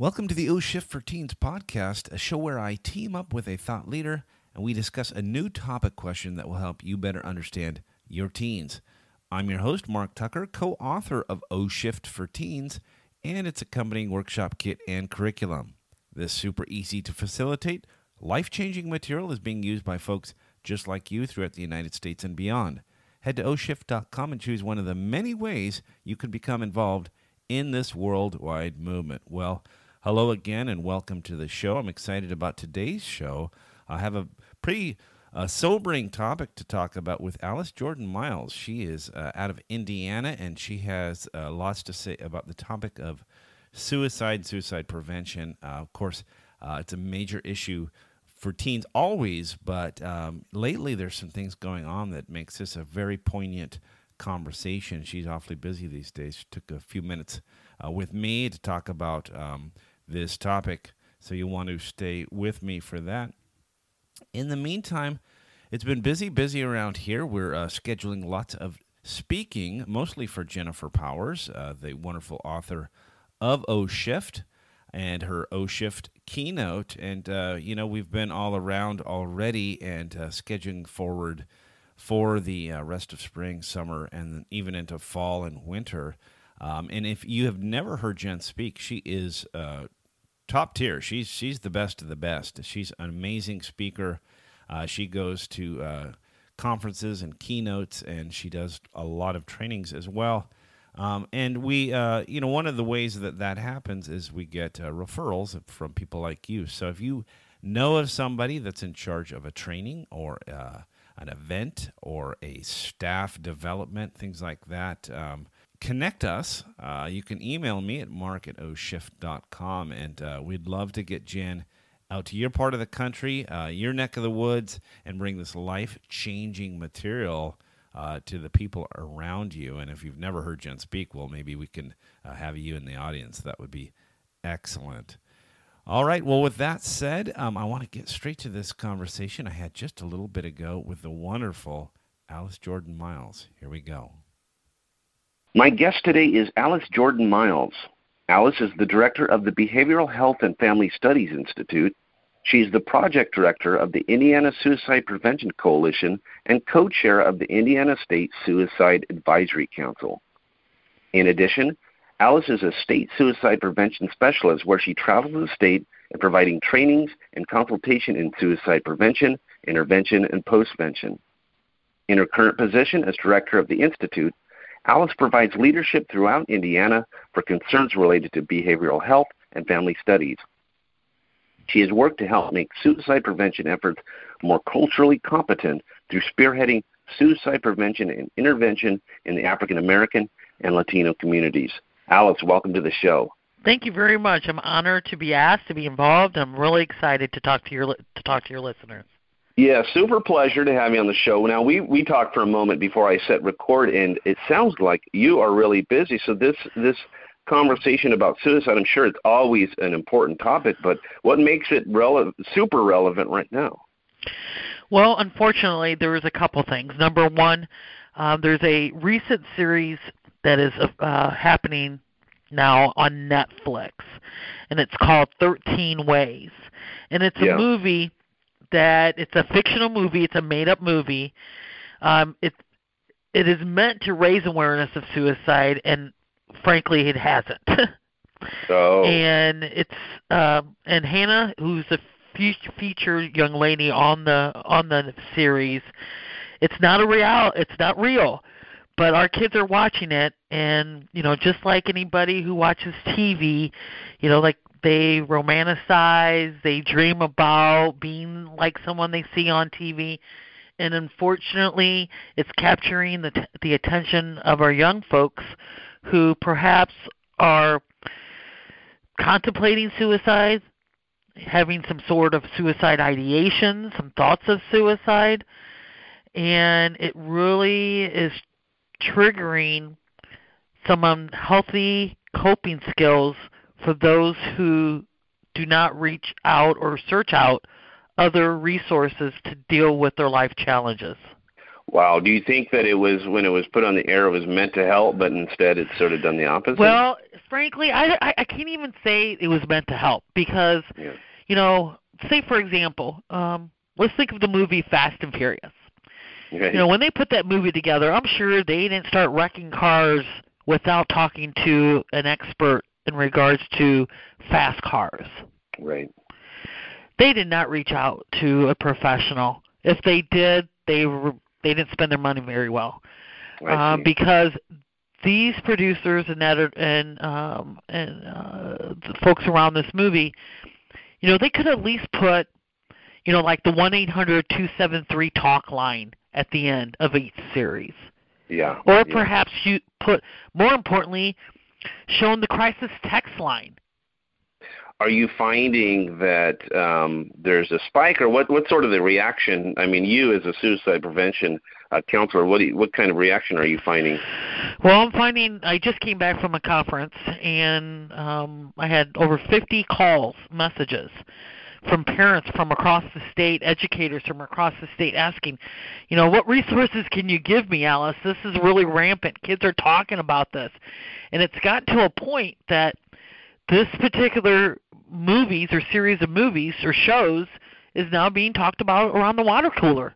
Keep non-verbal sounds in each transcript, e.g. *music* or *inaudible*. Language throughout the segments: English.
Welcome to the O Shift for Teens podcast, a show where I team up with a thought leader and we discuss a new topic question that will help you better understand your teens. I'm your host, Mark Tucker, co author of O Shift for Teens and its accompanying workshop kit and curriculum. This super easy to facilitate, life changing material is being used by folks just like you throughout the United States and beyond. Head to oshift.com and choose one of the many ways you can become involved in this worldwide movement. Well, Hello again and welcome to the show. I'm excited about today's show. I have a pretty uh, sobering topic to talk about with Alice Jordan Miles. She is uh, out of Indiana and she has uh, lots to say about the topic of suicide, suicide prevention. Uh, of course, uh, it's a major issue for teens always, but um, lately there's some things going on that makes this a very poignant conversation. She's awfully busy these days. She took a few minutes uh, with me to talk about um, this topic. So you'll want to stay with me for that. In the meantime, it's been busy, busy around here. We're uh, scheduling lots of speaking, mostly for Jennifer Powers, uh, the wonderful author of O Shift and her O Shift keynote. And, uh, you know, we've been all around already and uh, scheduling forward for the uh, rest of spring, summer, and even into fall and winter. Um, and if you have never heard Jen speak, she is uh, top tier. She's she's the best of the best. She's an amazing speaker. Uh, she goes to uh, conferences and keynotes, and she does a lot of trainings as well. Um, and we, uh, you know, one of the ways that that happens is we get uh, referrals from people like you. So if you know of somebody that's in charge of a training or uh, an event or a staff development, things like that. Um, connect us. Uh, you can email me at mark at oshift.com, and uh, we'd love to get Jen out to your part of the country, uh, your neck of the woods, and bring this life changing material uh, to the people around you. And if you've never heard Jen speak, well, maybe we can uh, have you in the audience. That would be excellent. All right. Well, with that said, um, I want to get straight to this conversation I had just a little bit ago with the wonderful Alice Jordan Miles. Here we go. My guest today is Alice Jordan Miles. Alice is the director of the Behavioral Health and Family Studies Institute. She's the project director of the Indiana Suicide Prevention Coalition and co chair of the Indiana State Suicide Advisory Council. In addition, Alice is a state suicide prevention specialist where she travels the state and providing trainings and consultation in suicide prevention, intervention, and postvention. In her current position as director of the Institute, Alice provides leadership throughout Indiana for concerns related to behavioral health and family studies. She has worked to help make suicide prevention efforts more culturally competent through spearheading suicide prevention and intervention in the African American and Latino communities. Alice, welcome to the show. Thank you very much. I'm honored to be asked to be involved. I'm really excited to talk to your to talk to your listeners. Yeah, super pleasure to have you on the show. Now we we talked for a moment before I set record, and it sounds like you are really busy. So this this conversation about suicide, I'm sure it's always an important topic, but what makes it relevant, super relevant right now? Well, unfortunately, there is a couple things. Number one, uh, there's a recent series that is uh, happening now on Netflix, and it's called 13 Ways, and it's a Yeah. movie that it's a fictional movie. It's a made-up movie. Um, it it is meant to raise awareness of suicide, and frankly, it hasn't. *laughs* Oh, and it's um, and Hannah, who's the fe- featured young lady on the on the series. It's not a real. It's not real, but our kids are watching it, and you know, just like anybody who watches TV, you know, like they romanticize, they dream about being like someone they see on TV, and unfortunately, it's capturing the the attention of our young folks who perhaps are contemplating suicide, having some sort of suicide ideation, some thoughts of suicide, and it really is triggering some unhealthy coping skills for those who do not reach out or search out other resources to deal with their life challenges. Wow. Do you think that it was when it was put on the air, it was meant to help, but instead it's sort of done the opposite? Well, frankly, I, I, I can't even say it was meant to help because, yeah. you know, say for example, um, let's think of the movie Fast and Furious. Okay. You know, when they put that movie together, I'm sure they didn't start wrecking cars without talking to an expert in regards to fast cars. right. They did not reach out to a professional. If they did, they were, they didn't spend their money very well. Uh, because these producers and edit and um, and uh, the folks around this movie, you know, they could at least put, you know, like the one eight hundred two seven three talk line at the end of each series, yeah. or yeah. perhaps you put more importantly, shown the crisis text line. Are you finding that um, there's a spike, or what? What's sort of the reaction? I mean, you as a suicide prevention uh, counselor, what do you, what kind of reaction are you finding? Well, I'm finding I just came back from a conference and um, I had over 50 calls, messages from parents from across the state, educators from across the state asking, you know, what resources can you give me, Alice? This is really rampant. Kids are talking about this. And it's got to a point that this particular movies or series of movies or shows is now being talked about around the water cooler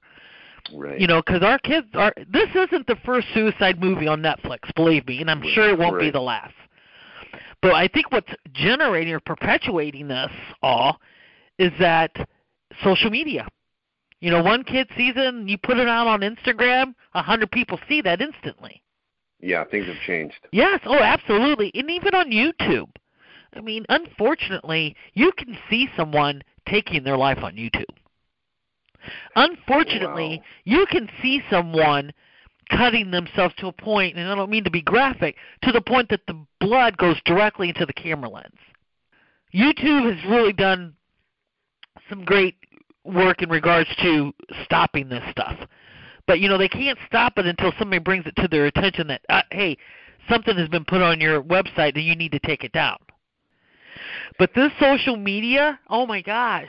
Right. you know because our kids are this isn't the first suicide movie on netflix believe me and i'm sure it won't be the last but i think what's generating or perpetuating this all is that social media you know one kid sees it and you put it out on instagram a hundred people see that instantly yeah, things have changed. yes oh absolutely and even on youtube i mean unfortunately you can see someone taking their life on youtube Unfortunately, Wow. you can see someone cutting themselves to a point, and I don't mean to be graphic, to the point that the blood goes directly into the camera lens. YouTube has really done some great work in regards to stopping this stuff. But you know, they can't stop it until somebody brings it to their attention that uh, hey, something has been put on your website and you need to take it down. But this social media, oh my gosh.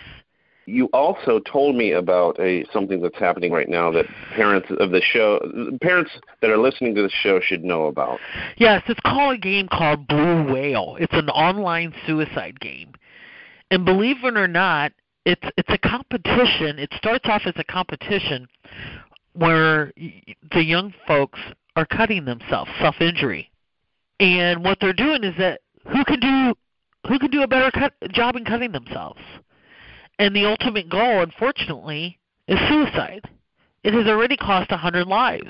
You also told me about a something that's happening right now that parents of the show, parents that are listening to the show, should know about. Yes, it's called a game called Blue Whale. It's an online suicide game. And believe it or not, it's it's a competition. It starts off as a competition where the young folks are cutting themselves, self-injury. And what they're doing is that who can do who can do a better cut, job in cutting themselves. And the ultimate goal, unfortunately, is suicide. It has already cost a hundred lives.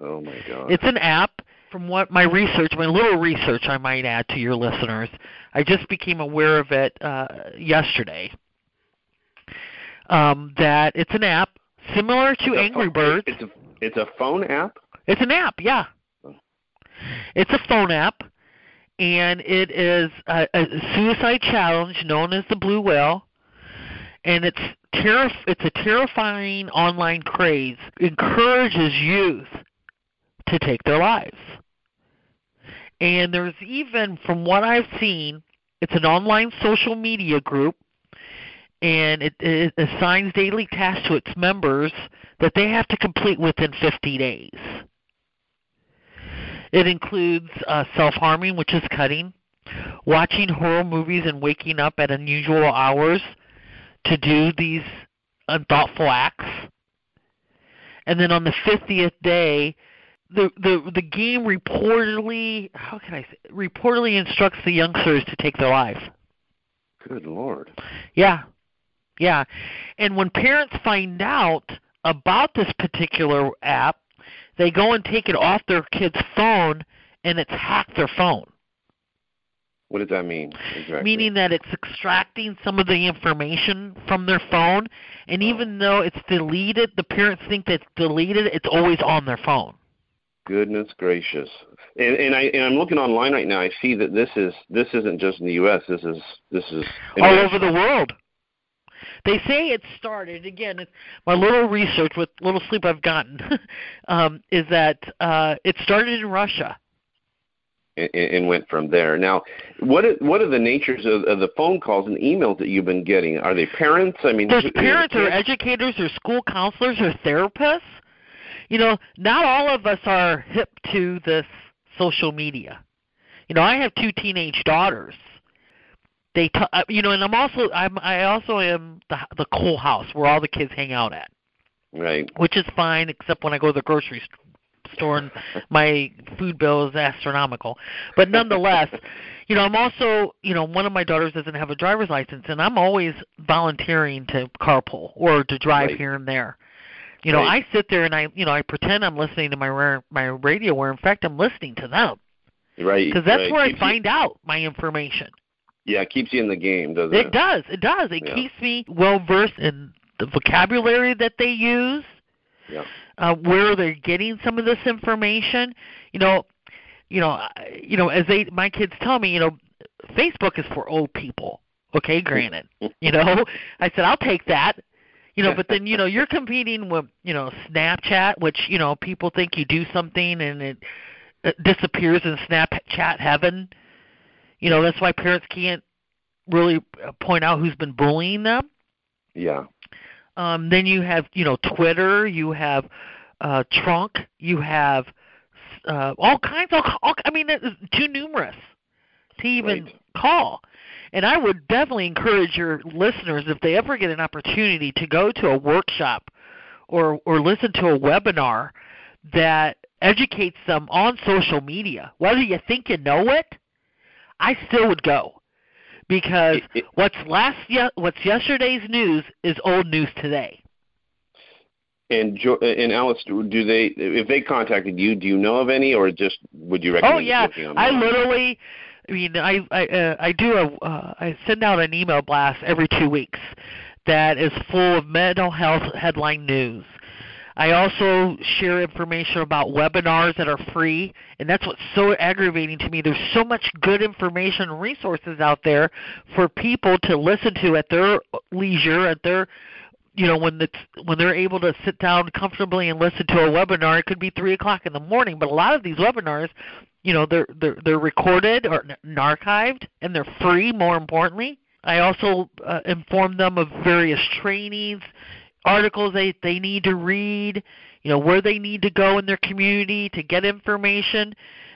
Oh my God. It's an app. From what my research, my little research, I might add to your listeners, I just became aware of it uh, yesterday. Um, that it's an app similar to It's Angry Birds. It's a it's a phone app. It's an app, yeah. It's a phone app, and it is a, a suicide challenge known as the Blue Whale, and it's It's a terrifying online craze. Encourages youth to take their lives. And there's even, from what I've seen, it's an online social media group, and it, it assigns daily tasks to its members that they have to complete within 50 days. It includes uh, self harming, which is cutting, watching horror movies and waking up at unusual hours to do these unthoughtful acts. And then on the 50th day, the the the game reportedly how can I say reportedly instructs the youngsters to take their life. Good lord. Yeah. Yeah. And when parents find out about this particular app, they go and take it off their kid's phone and it's hacked their phone. What does that mean exactly? Meaning that it's extracting some of the information from their phone and even oh. though it's deleted, the parents think that it's deleted, it's always on their phone. Goodness gracious. And, and I and I'm looking online right now. I see that this is this isn't just in the U.S. This is this is all over the world. They say it started again. It's, my little research with little sleep I've gotten *laughs* um, is that uh, it started in Russia. and, and went from there. Now, what are, what are the natures of, of the phone calls and emails that you've been getting? Are they parents? I mean, There's parents or educators or school counselors or therapists. you know, not all of us are hip to this social media. You know, I have two teenage daughters. They, t- uh, you know, and I'm also I'm I also am the the cool house where all the kids hang out at. Right. Which is fine, except when I go to the grocery store and *laughs* my food bill is astronomical. But nonetheless, *laughs* you know, I'm also, you know, one of my daughters doesn't have a driver's license, and I'm always volunteering to carpool or to drive right. here and there. You know, right. I sit there and I, you know, I pretend I'm listening to my my radio, where in fact I'm listening to them. Right. Because that's right. where I find out my information. Yeah, it keeps you in the game, doesn't It it? does. It does. It Yeah. keeps me well versed in the vocabulary that they use. Yeah. Uh, where they're getting some of this information. You know, you know, you know, as they my kids tell me, you know, Facebook is for old people. Okay, *laughs* granted. you know, I said I'll take that. You know, but then you know you're competing with you know Snapchat, which you know people think you do something and it, it disappears in Snapchat heaven. You know that's why parents can't really uh, point out who's been bullying them. Yeah. Um, then you have you know Twitter, you have uh, Trunk, you have uh, all kinds of. All, I mean, it's too numerous to even Right. call. And I would definitely encourage your listeners, if they ever get an opportunity, to go to a workshop or or listen to a webinar that educates them on social media. Whether you think you know it, I still would go because It- it- what's last ye- what's yesterday's news is old news today. And jo- and Alice, do they if they contacted you, do you know of any, or just would you recommend Oh yeah, I literally, I mean, I I uh, I do a uh, I send out an email blast every two weeks that is full of mental health headline news. I also share information about webinars that are free, and that's what's so aggravating to me. There's so much good information and resources out there for people to listen to at their leisure, at their you know when it's when they're able to sit down comfortably and listen to a webinar it could be three o'clock in the morning but a lot of these webinars you know they're they're they're recorded or n- archived and they're free more importantly i also uh, inform them of various trainings articles they they need to read you know where they need to go in their community to get information.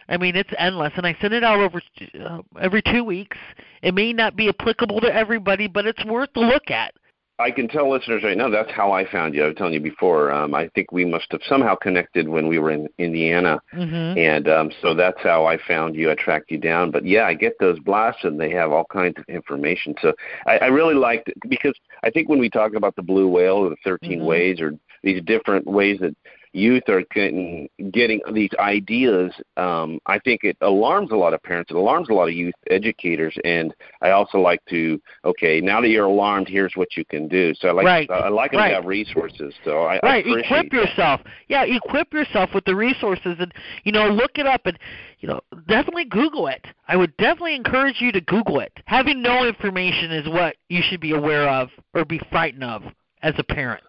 I mean it's endless and i send it out over uh, every two weeks. It may not be applicable to everybody but it's worth a look at I can tell listeners right now that's how I found you. I was telling you before. Um, I think we must have somehow connected when we were in Indiana, mhm and um, so that's how I found you. I tracked you down. But yeah, I get those blasts, and they have all kinds of information. So I, I really liked it because I think when we talk about the blue whale or the 13 Mhm. ways or these different ways that youth are getting getting these ideas, um, I think it alarms a lot of parents. It alarms a lot of youth educators, and I also like to okay, now that you're alarmed, here's what you can do. So I like Right. I like them Right. to have resources. So I, I right appreciate equip yourself yeah equip yourself with the resources and you know look it up and you know definitely google it i would definitely encourage you to google it having no information is what you should be aware of or be frightened of as a parent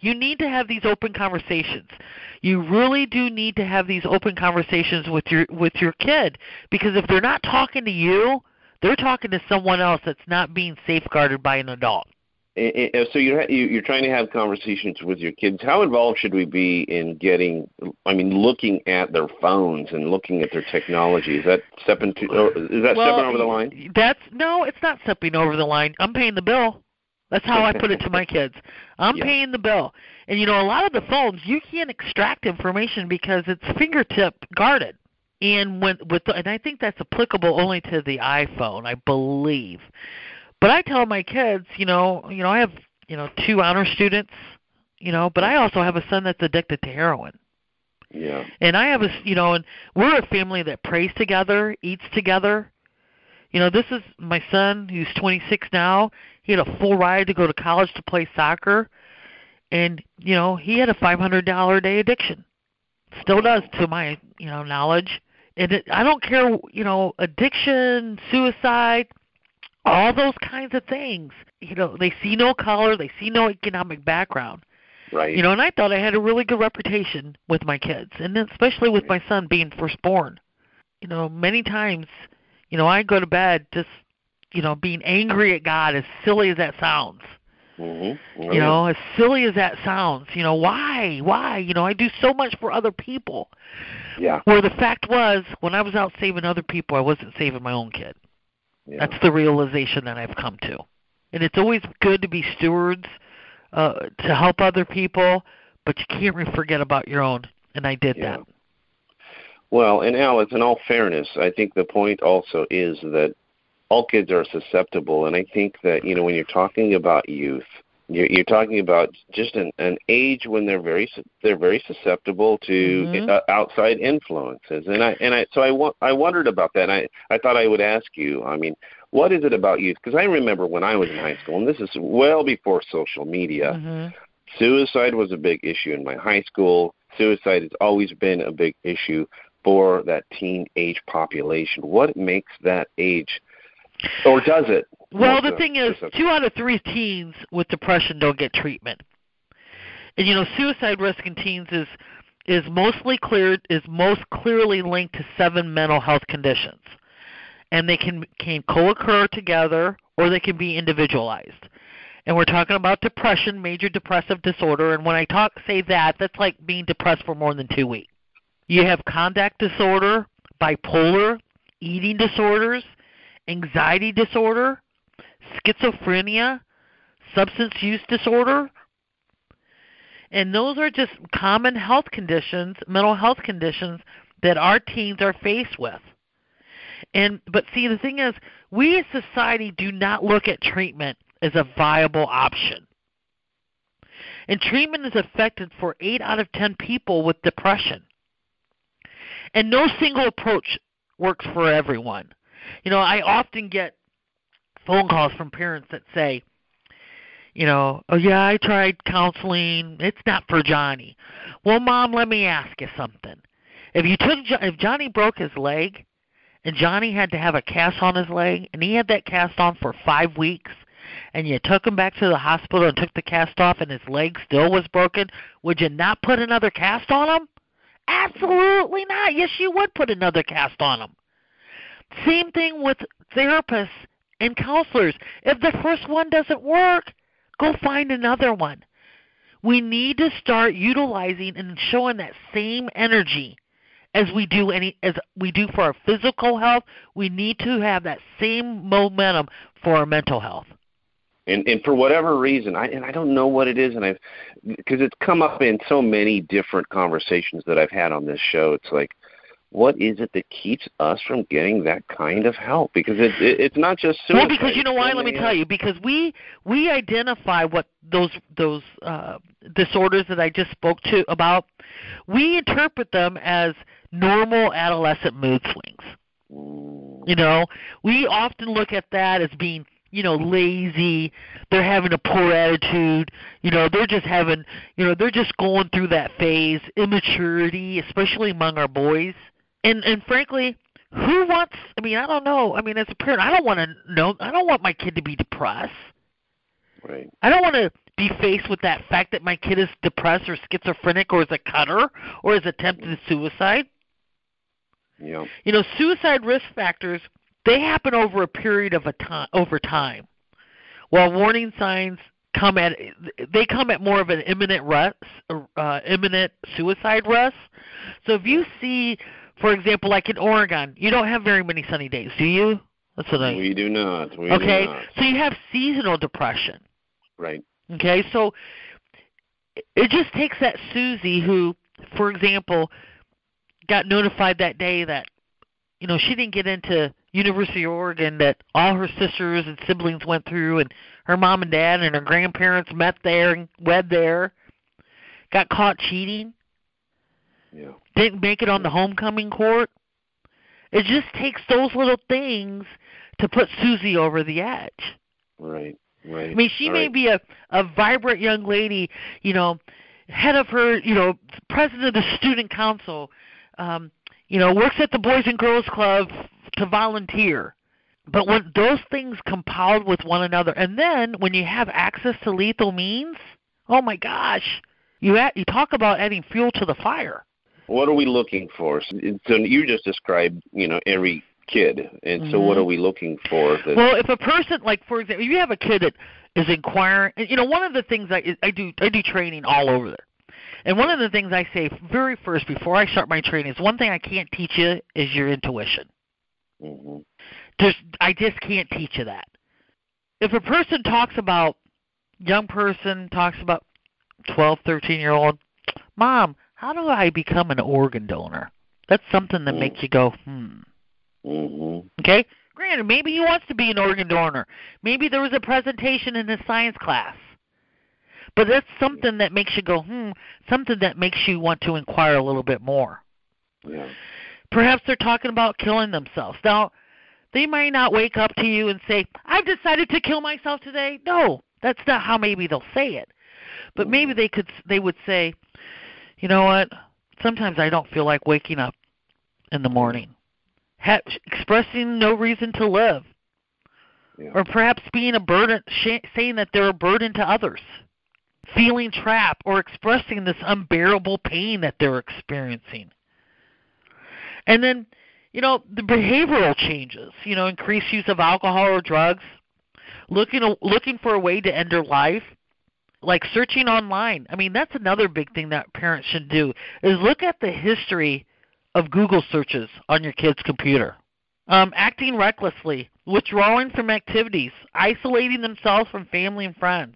you need to have these open conversations you really do need to have these open conversations with your with your kid because if they're not talking to you they're talking to someone else that's not being safeguarded by an adult And- and So you're you- you're trying to have conversations with your kids. How involved should we be in getting? I mean, looking at their phones and looking at their technology. Is that stepping to? Or is that well, stepping over the line? That's no, it's not stepping over the line. I'm paying the bill. That's how I put it to my *laughs* kids. I'm Yeah. paying the bill. And you know, a lot of the phones you can't extract information because it's fingertip guarded. And when with the, and I think that's applicable only to the iPhone, I believe. But I tell my kids, you know, you know, I have, you know, two honor students, you know, but I mm-hmm. also have a son that's addicted to heroin. Yeah. And I have a, you know, and we're a family that prays together, eats together. You know, this is my son who's 26 now. He had a full ride to go to college to play soccer, and you know, he had a $500 a day addiction. Still does, to my you know knowledge. And it, I don't care, you know, addiction, suicide, all those kinds of things. You know, they see no color, they see no economic background. Right. You know, and I thought I had a really good reputation with my kids, and especially with my son being firstborn. You know, many times, you know, I go to bed just, you know, being angry at God, as silly as that sounds. Mm-hmm. You know, as silly as that sounds, you know, why? Why? You know, I do so much for other people. Yeah. Where the fact was, when I was out saving other people, I wasn't saving my own kid. yeah. That's the realization that I've come to. And it's always good to be stewards uh, to help other people, but you can't forget about your own. And I did Yeah. that. Well, and Alice, in all fairness, I think the point also is that all kids are susceptible, and I think that you know when you're talking about youth, you're, you're talking about just an, an age when they're very they're very susceptible to Mhm. uh, outside influences, and I and I so I wa- I wondered about that. And I I thought I would ask you. I mean, what is it about youth? Because I remember when I was in high school, and this is well before social media. hmm Suicide was a big issue in my high school. Suicide has always been a big issue for that teen age population. What makes that age, or does it? Well, the thing is, two out of three teens with depression don't get treatment. And you know, suicide risk in teens is is mostly cleared is most clearly linked to seven mental health conditions, and they can can co-occur together or they can be individualized. And we're talking about depression, major depressive disorder. And when I talk say that, that's like being depressed for more than two weeks. You have conduct disorder, bipolar, eating disorders, anxiety disorder, schizophrenia, substance use disorder. And those are just common health conditions, mental health conditions that our teens are faced with. And but see the thing is, we as society do not look at treatment as a viable option. And treatment is effective for 8 out of 10 people with depression. And no single approach works for everyone. You know, I often get phone calls from parents that say, you know, oh yeah, I tried counseling. It's not for Johnny. Well, mom, let me ask you something. If you took if Johnny broke his leg and Johnny had to have a cast on his leg and he had that cast on for 5 weeks and you took him back to the hospital and took the cast off and his leg still was broken, would you not put another cast on him? Absolutely not. Yes, you would put another cast on him. Same thing with therapists and counselors. If the first one doesn't work, go find another one. We need to start utilizing and showing that same energy as we do any as we do for our physical health. We need to have that same momentum for our mental health. and and for whatever reason, I and I don't know what it is, and I've because it's come up in so many different conversations that I've had on this show. It's like, what is it that keeps us from getting that kind of help? Because it, it it's not just suicide. Well, because you know why? Let me tell you. Because we we identify what those those uh, disorders that I just spoke to about. We interpret them as normal adolescent mood swings. You know, we often look at that as being, you know, lazy. They're having a poor attitude. You know, they're just having, you know, they're just going through that phase, immaturity, especially among our boys. And and frankly, who wants? I mean, I don't know. I mean, as a parent, I don't want to know. I don't want my kid to be depressed. Right. I don't want to be faced with that fact that my kid is depressed or schizophrenic or is a cutter or is attempting suicide. Yeah. You know, suicide risk factors they happen over a period of a time over time. While warning signs come at they come at more of an imminent risk, uh, imminent suicide risk. So if you see, for example, like in Oregon, you don't have very many sunny days, do you? That's what I. We do not. We okay, do not. so you have seasonal depression. Right. Okay, so it just takes that Susie who, for example, got notified that day that you know she didn't get into University of Oregon that all her sisters and siblings went through, and her mom and dad and her grandparents met there and wed there. Got caught cheating, Yeah. didn't make it on the homecoming court. It just takes those little things to put Susie over the edge. Right. Right. I mean, she All may right. be a a vibrant young lady, you know, head of her, you know, president of the student council, um, you know, works at the Boys and Girls Club to volunteer. But when those things compiled with one another, and then when you have access to lethal means, oh my gosh, you add, you talk about adding fuel to the fire. What are we looking for? So you just described, you know, every kid. And so, what Mhm. are we looking for? That, Well, if a person, like for example, if you have a kid that is inquiring, you know, one of the things I I do I do training all over there, and one of the things I say very first before I start my training is one thing I can't teach you is your intuition. Mhm. Just I just can't teach you that. If a person talks about young person talks about twelve, thirteen year old, mom, how do I become an organ donor? That's something that Mm. makes you go, hmm. Mhm. Okay? Granted, maybe he wants to be an organ donor. Maybe there was a presentation in his science class. But that's something that makes you go, hmm, something that makes you want to inquire a little bit more. Yeah. Perhaps they're talking about killing themselves. Now, they might not wake up to you and say, I've decided to kill myself today. No, that's not how maybe they'll say it. But maybe they could they would say, you know what? Sometimes I don't feel like waking up in the morning. Ha- expressing no reason to live Yeah. or perhaps being a burden, sh- saying that they're a burden to others, feeling trapped, or expressing this unbearable pain that they're experiencing. And then, you know, the behavioral changes, you know, increased use of alcohol or drugs, looking looking for a way to end their life, like searching online. I mean, that's another big thing that parents should do is look at the history of Google searches on your kid's computer. Um, acting recklessly, withdrawing from activities, isolating themselves from family and friends,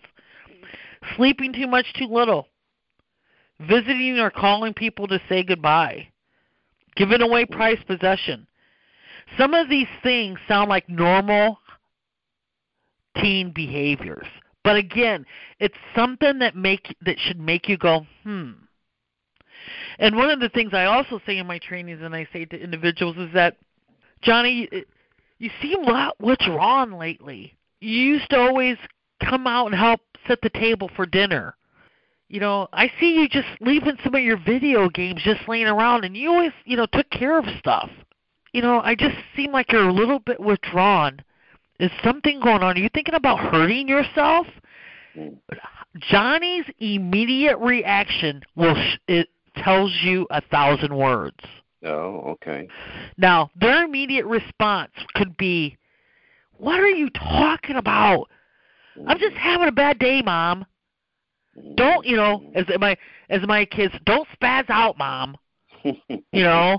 sleeping too much too little, visiting or calling people to say goodbye, giving away prized possession. Some of these things sound like normal teen behaviors. But again, it's something that make that should make you go, hmm. And one of the things I also say in my trainings and I say to individuals is that Johnny, you seem lot withdrawn lately. You used to always come out and help set the table for dinner. You know, I see you just leaving some of your video games just laying around, and you always, you know, took care of stuff. You know, I just seem like you're a little bit withdrawn. Is something going on? Are you thinking about hurting yourself? Mm. Johnny's immediate reaction will sh- it tells you a thousand words. Oh, okay. Now, their immediate response could be, "What are you talking about? I'm just having a bad day, mom. Don't, you know, as my as my kids, don't spaz out, mom." *laughs* You know,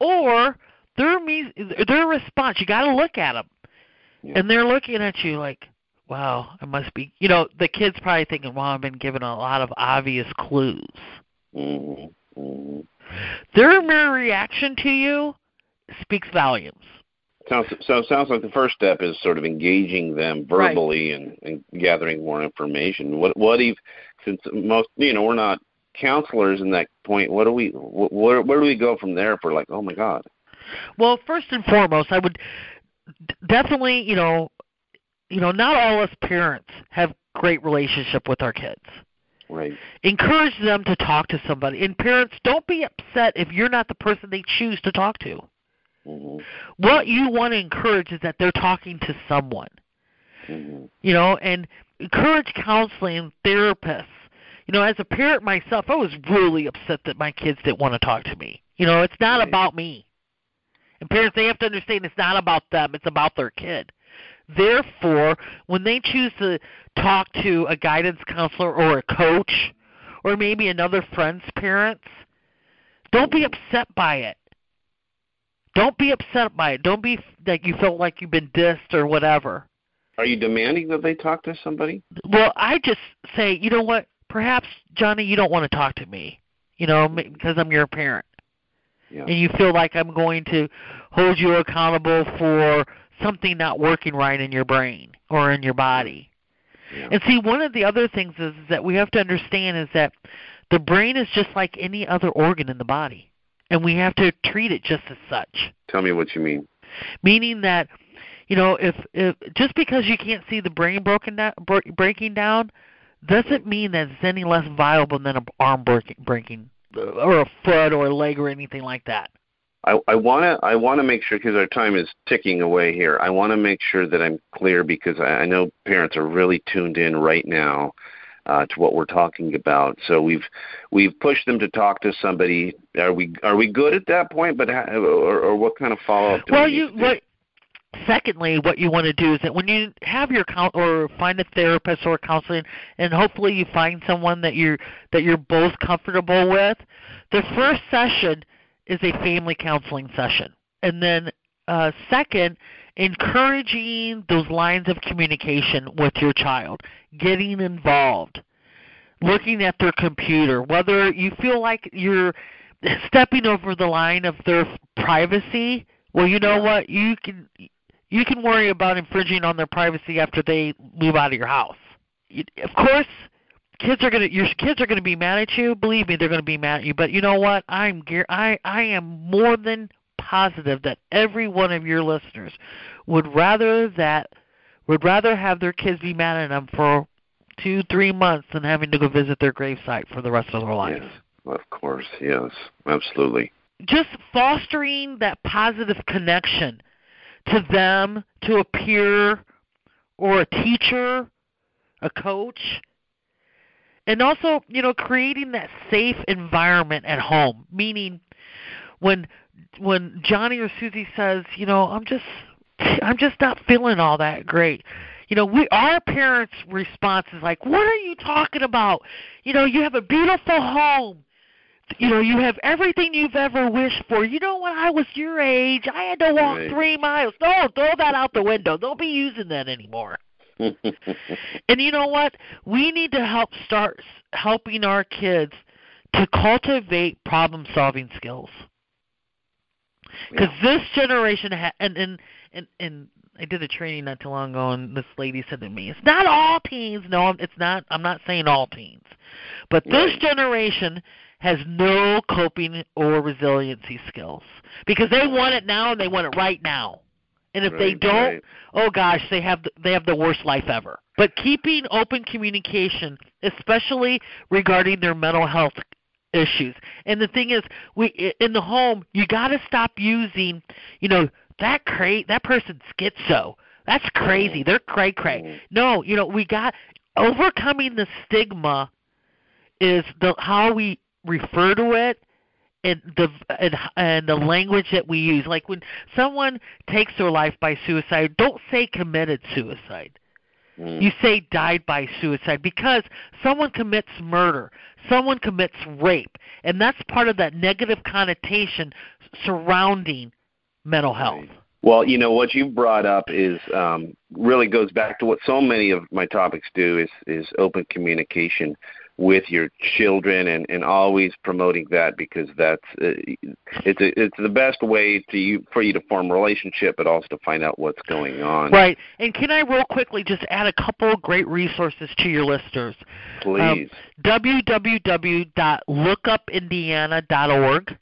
or their their response, you got to look at them. Yeah. And they're looking at you like, "Wow, it must be." You know, the kids probably thinking, "Well, I've been given a lot of obvious clues." Mhm. Mhm. Their mere reaction to you speaks volumes. Sounds so. it Sounds like the first step is sort of engaging them Right. verbally and, and gathering more information. What what if since most you know we're not counselors in that point. What do we wh- where where do we go from there? For like, oh my God. Well, first and foremost, I would definitely, you know, you know, not all us parents have great relationship with our kids. Right. Encourage them to talk to somebody. And parents, don't be upset if you're not the person they choose to talk to. hmm What you want to encourage is that they're talking to someone. hmm You know, and encourage counseling therapists. You know, as a parent myself, I was really upset that my kids didn't want to talk to me. You know, it's not Right. about me. And parents, they have to understand it's not about them, it's about their kid. Therefore, when they choose to talk to a guidance counselor or a coach or maybe another friend's parents, don't be upset by it. Don't be upset by it. Don't be that you feel like you've been dissed or whatever. Are you demanding that they talk to somebody? Well, I just say, you know what? Perhaps Johnny, you don't want to talk to me. You know, m- because I'm your parent, Yeah. and you feel like I'm going to hold you accountable for something not working right in your brain or in your body. yeah. And see, one of the other things is, is that we have to understand is that the brain is just like any other organ in the body, and we have to treat it just as such. Tell me what you mean. Meaning that, you know, if if just because you can't see the brain broken down, breaking down, doesn't mean that it's any less viable than an arm breaking, breaking, or a foot or a leg or anything like that. I, I want to I want to make sure because our time is ticking away here. I want to make sure that I'm clear because I, I know parents are really tuned in right now. uh, to what we're talking about. So we've we've pushed them to talk to somebody. Are we are we good at that point? But how, or, or what kind of follow up? Well, we you what secondly, what you want to do is that when you have your count or find a therapist or counseling, and hopefully you find someone that you're that you're both comfortable with, the first session is a family counseling session, and then uh, second, encouraging those lines of communication with your child, getting involved, looking at their computer, whether you feel like you're stepping over the line of their privacy well you know what? You can you can worry about infringing on their privacy after they move out of your house. Of course, kids are going to your kids are going to be mad at you. Believe me, they're going to be mad at you. But you know what? I'm I I am more than positive that every one of your listeners would rather that would rather have their kids be mad at them for two, three months than having to go visit their gravesite for the rest of their life. Yes, of course. Yes, absolutely. Just fostering that positive connection to them, to a peer or a teacher, a coach. And also, you know, creating that safe environment at home, meaning when when Johnny or Susie says, you know, I'm just I'm just not feeling all that great. You know, we our parents' response is like, "What are you talking about? You know, you have a beautiful home you know you have everything you've ever wished for you know when i was your age i had to walk right. three miles no throw that out the window don't be using that anymore *laughs* and you know what we need to help start helping our kids to cultivate problem solving skills because yeah. this generation ha- and and and and I did a training not too long ago, and this lady said to me, "It's not all teens. No, it's not. I'm not saying all teens, but this Right. generation has no coping or resiliency skills because they want it now and they want it right now. And if they don't, right. oh gosh, they have the, they have the worst life ever. But keeping open communication, especially regarding their mental health issues. And the thing is, we in the home, you got to stop using, you know, that cra- that person's schizo. That's crazy. They're cray cray. Mm. No, you know, we got overcoming the stigma is the how we refer to it and the and, and the language that we use. Like when someone takes their life by suicide, don't say committed suicide. Mm. You say died by suicide because someone commits murder, someone commits rape, and that's part of that negative connotation surrounding mental health. Well, you know what you brought up is um, really goes back to what so many of my topics do is is open communication with your children and and always promoting that because that's uh, it's a, it's the best way to you for you to form a relationship but also to find out what's going on. Right. And can I real quickly just add a couple of great resources to your listeners? Please. www.lookupindiana.org,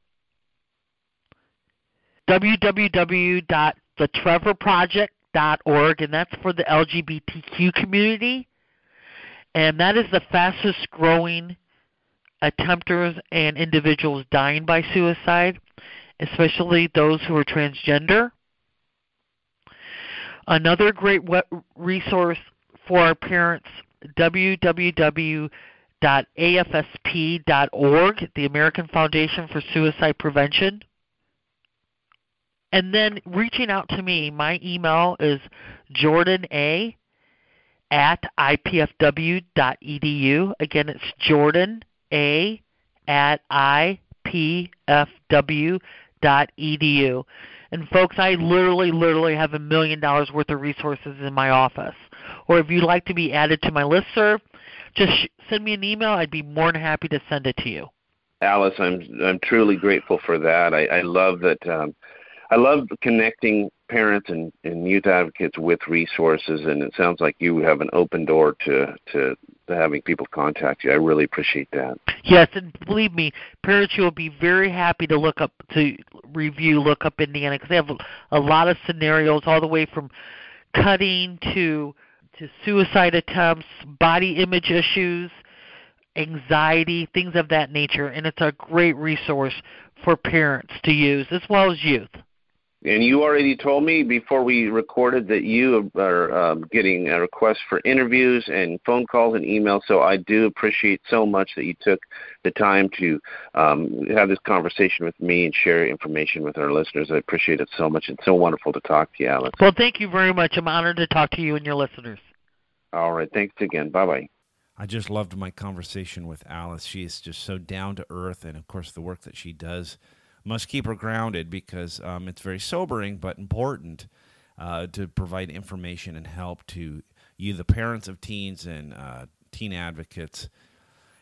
www.thetrevorproject.org, and that's for the LGBTQ community. And that is the fastest growing attempters and individuals dying by suicide, especially those who are transgender. Another great resource for our parents, www.afsp.org, the American Foundation for Suicide Prevention. And then reaching out to me, my email is Jordan A at ipfw.edu. Again, it's Jordan A at ipfw.edu. And folks, I literally, literally have a million dollars worth of resources in my office. Or if you'd like to be added to my list listserv, just send me an email. I'd be more than happy to send it to you. Alice, I'm I'm truly grateful for that. I, I love that. Um, I love connecting parents and, and youth advocates with resources, and it sounds like you have an open door to, to to having people contact you. I really appreciate that. Yes, and believe me, parents will be very happy to look up to review Look Up Indiana because they have a, a lot of scenarios all the way from cutting to to suicide attempts, body image issues, anxiety, things of that nature, and it's a great resource for parents to use as well as youth. And you already told me before we recorded that you are um, getting a request for interviews and phone calls and emails. So I do appreciate so much that you took the time to um, have this conversation with me and share information with our listeners. I appreciate it so much. It's so wonderful to talk to you, Alice. Well, thank you very much. I'm honored to talk to you and your listeners. All right. Thanks again. Bye bye. I just loved my conversation with Alice. She is just so down to earth, and of course, the work that she does must keep her grounded because um, it's very sobering but important uh, to provide information and help to you, the parents of teens and uh, teen advocates.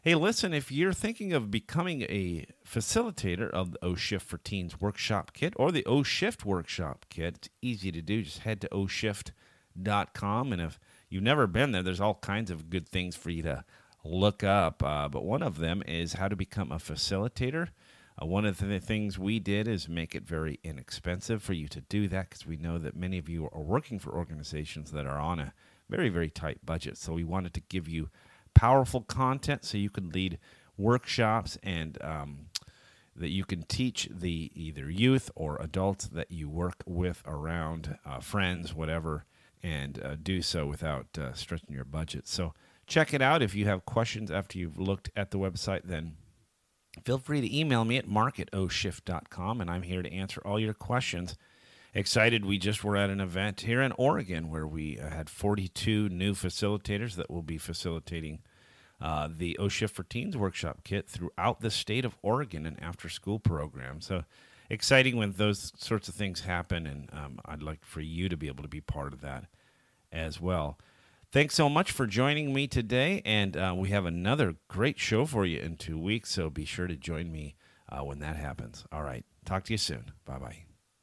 Hey, listen, if you're thinking of becoming a facilitator of the O Shift for Teens workshop kit or the O Shift workshop kit, it's easy to do. Just head to oshift.com. And if you've never been there, there's all kinds of good things for you to look up. Uh, but one of them is how to become a facilitator. Uh, one of the things we did is make it very inexpensive for you to do that because we know that many of you are working for organizations that are on a very, very tight budget. So we wanted to give you powerful content so you could lead workshops and um, that you can teach the either youth or adults that you work with around uh, friends, whatever, and uh, do so without uh, stretching your budget. So check it out. If you have questions after you've looked at the website, then feel free to email me at mark at oshift.com, and I'm here to answer all your questions. Excited, we just were at an event here in Oregon where we uh, had 42 new facilitators that will be facilitating uh, the O Shift for Teens workshop kit throughout the state of Oregon and after school program. So exciting when those sorts of things happen, and um, I'd like for you to be able to be part of that as well. Thanks so much for joining me today, and uh, we have another great show for you in two weeks, so be sure to join me uh, when that happens. All right, talk to you soon. Bye bye.